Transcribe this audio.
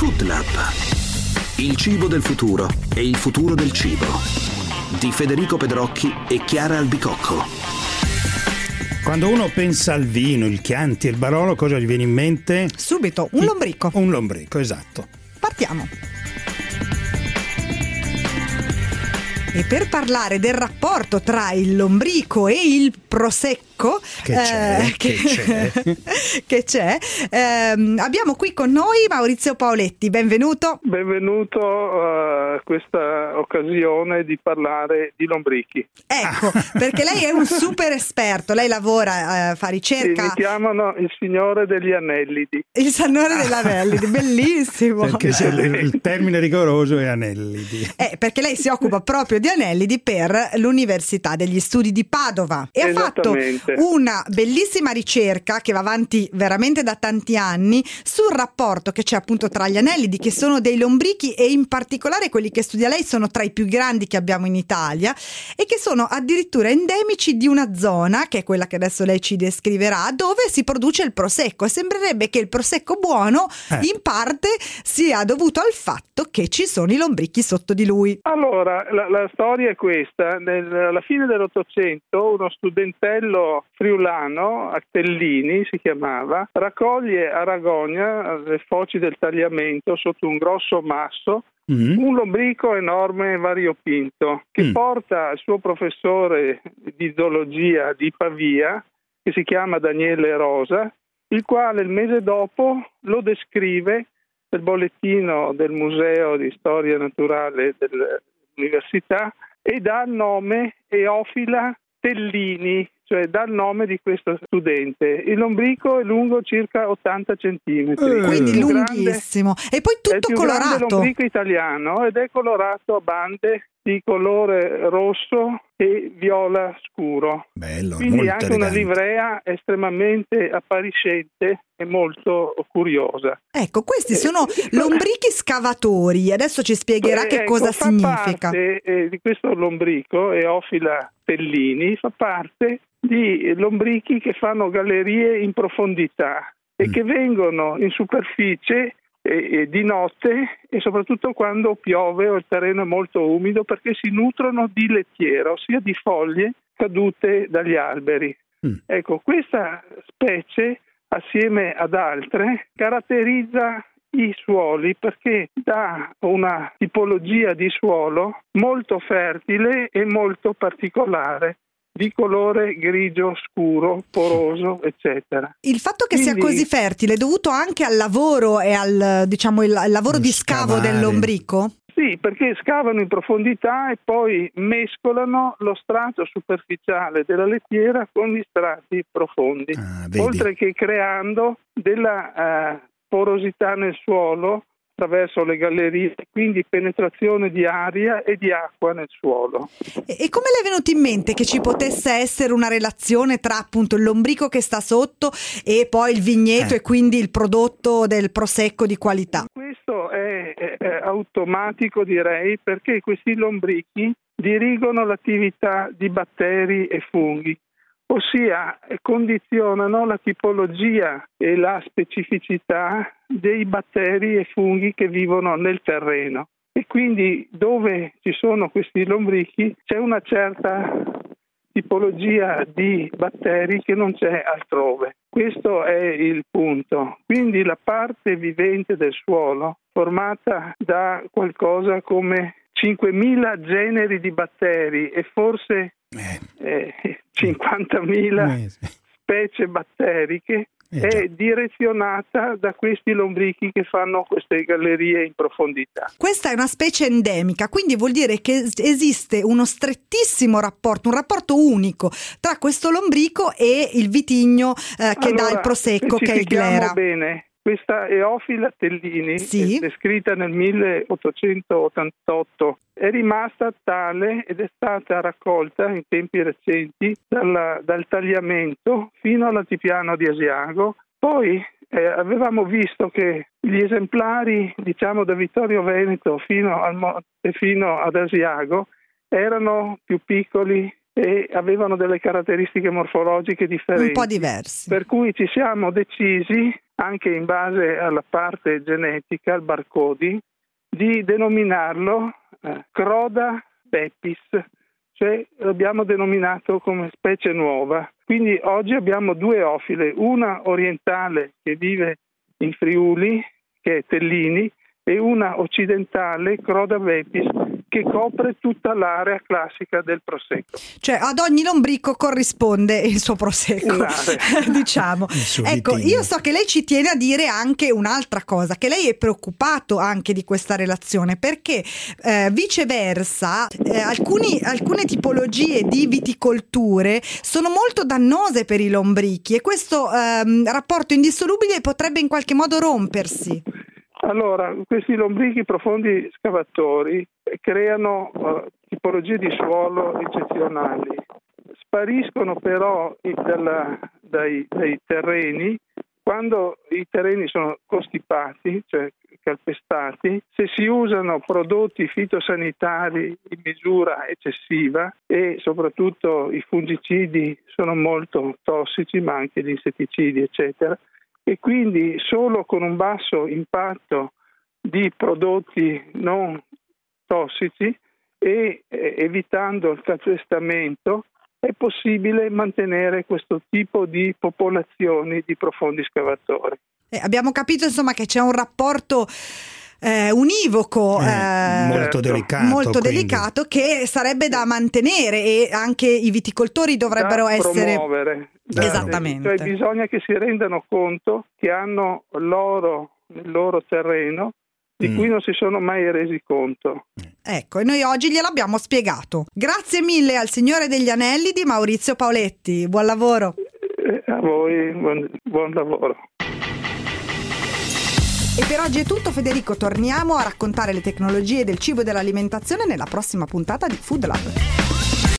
Food Lab. Il cibo del futuro e il futuro del cibo. Di Federico Pedrocchi e Chiara Albicocco. Quando uno pensa al vino, il Chianti e il Barolo, cosa gli viene in mente? Subito, un lombrico. Un lombrico, esatto. Partiamo. E per parlare del rapporto tra il lombrico e il prosecco che c'è, eh, che c'è. che c'è, ehm, abbiamo qui con noi Maurizio Paoletti, benvenuto. Benvenuto a questa occasione di parlare di lombrichi. Ecco, perché lei è un super esperto, lei lavora, eh, fa Sì, ricerca. mi chiamano il signore degli anellidi. Il Sannore della Vellidi, bellissimo. Perché se il, termine rigoroso è anellidi. Eh, perché lei si occupa proprio di anellidi per l'Università degli Studi di Padova e ha fatto Esattamente. Una bellissima ricerca che va avanti veramente da tanti anni sul rapporto che c'è appunto tra gli anellidi che sono dei lombrichi e in particolare quelli che studia lei sono tra i più grandi che abbiamo in Italia e che sono addirittura endemici di una zona che è quella che adesso lei ci descriverà dove si produce il prosecco e sembrerebbe che il prosecco buono Eh. in parte sia dovuto al fatto che ci sono i lombrichi sotto di lui. Allora, la, la storia è questa. Nel- alla fine dell'Ottocento uno studentello friulano, Attellini si chiamava, raccoglie a Ragogna, alle foci del tagliamento, sotto un grosso masso, Mm. un lombrico enorme variopinto che Mm. porta al suo professore di zoologia di Pavia, che si chiama Daniele Rosa, il quale il mese dopo lo descrive nel bollettino del Museo di Storia Naturale dell'Università e dà il nome Eofila Tellini, cioè dà il nome di questo studente. Il lombrico è lungo circa 80 centimetri. Eh. Quindi più grande- lunghissimo. E poi è il tutto più grande colorato. lombrico italiano ed è colorato a bande di colore rosso e viola scuro. Bello, Quindi molto anche una elegante. livrea estremamente appariscente e molto curiosa. Ecco, questi sono lombrichi scavatori. Adesso ci spiegherà Eh, che ecco, cosa fa significa. Parte, eh, di questo lombrico, Eofila Tellini, fa parte di lombrichi che fanno gallerie in profondità e Mm. che vengono in superficie eh, di notte e soprattutto quando piove o il terreno è molto umido perché si nutrono di lettiera, ossia di foglie cadute dagli alberi. Mm. Ecco, questa specie assieme ad altre caratterizza i suoli perché dà una tipologia di suolo molto fertile e molto particolare di colore grigio scuro, poroso, eccetera. Il fatto che sia Quindi- così fertile è dovuto anche al lavoro e al, diciamo, il, al lavoro di scavo scavare. del lombrico? Sì, perché scavano in profondità e poi mescolano lo strato superficiale della lettiera con gli strati profondi, Ah, oltre che creando della eh, porosità nel suolo attraverso le gallerie, quindi penetrazione di aria e di acqua nel suolo. E, e come le è venuto in mente che ci potesse essere una relazione tra appunto il lombrico che sta sotto e poi il vigneto Eh. e quindi il prodotto del prosecco di qualità? Questo è, è- è automatico direi perché questi lombrichi dirigono l'attività di batteri e funghi, ossia condizionano la tipologia e la specificità dei batteri e funghi che vivono nel terreno. E quindi dove ci sono questi lombrichi c'è una certa tipologia di batteri che non c'è altrove. Questo è il punto. Quindi la parte vivente del suolo, formata da qualcosa come 5.000 generi di batteri e forse Eh, eh, 50.000 eh, sì. specie batteriche, Eh, è direzionata da questi lombrichi che fanno queste gallerie in profondità. Questa è una specie endemica, quindi vuol dire che es- esiste uno strettissimo rapporto, un rapporto unico tra questo lombrico e il vitigno eh, che dà il Allora, prosecco, che è il glera. bene. Questa Eofila Tellini, Sì. è descritta nel 1888, è rimasta tale ed è stata raccolta in tempi recenti dalla- dal tagliamento fino all'altipiano di Asiago. Poi eh, avevamo visto che gli esemplari, diciamo da Vittorio Veneto fino, al fino ad Asiago, erano più piccoli e avevano delle caratteristiche morfologiche differenti. Un po' diverse. Per cui ci siamo decisi, anche in base alla parte genetica, al barcodi, di denominarlo eh, Croda pepis, cioè l'abbiamo denominato come specie nuova. Quindi oggi abbiamo due ofile, una orientale che vive in Friuli, che è Tellini, e una occidentale, Croda vepis, che copre tutta l'area classica del prosecco. Cioè ad ogni lombrico corrisponde il suo prosecco, diciamo. ecco, io so che lei ci tiene a dire anche un'altra cosa, che lei è preoccupato anche di questa relazione, perché eh, viceversa eh, alcuni, alcune tipologie di viticolture sono molto dannose per i lombrichi e questo eh, rapporto indissolubile potrebbe in qualche modo rompersi. Allora, questi lombrichi profondi scavatori creano uh, tipologie di suolo eccezionali, spariscono però dalla, dai, dai, terreni. Quando i terreni sono costipati, cioè calpestati, se si usano prodotti fitosanitari in misura eccessiva e soprattutto i fungicidi sono molto tossici, ma anche gli insetticidi, eccetera, e quindi solo con un basso impatto di prodotti non tossici e eh, evitando il calpestamento è possibile mantenere questo tipo di popolazioni di profondi scavatori. Eh, abbiamo capito insomma che c'è un rapporto eh, univoco, eh, molto, certo. delicato, molto delicato, che sarebbe da mantenere e anche i viticoltori dovrebbero da essere... Promuovere. Da, Esattamente. Cioè bisogna che si rendano conto che hanno l'oro nel loro terreno di mm. cui non si sono mai resi conto. Ecco, e noi oggi gliel'abbiamo spiegato. Grazie mille al Signore degli Anelli di Maurizio Paoletti. Buon lavoro. Eh, a voi, buon, buon lavoro. E per oggi è tutto Federico, torniamo a raccontare le tecnologie del cibo e dell'alimentazione nella prossima puntata di Food Lab.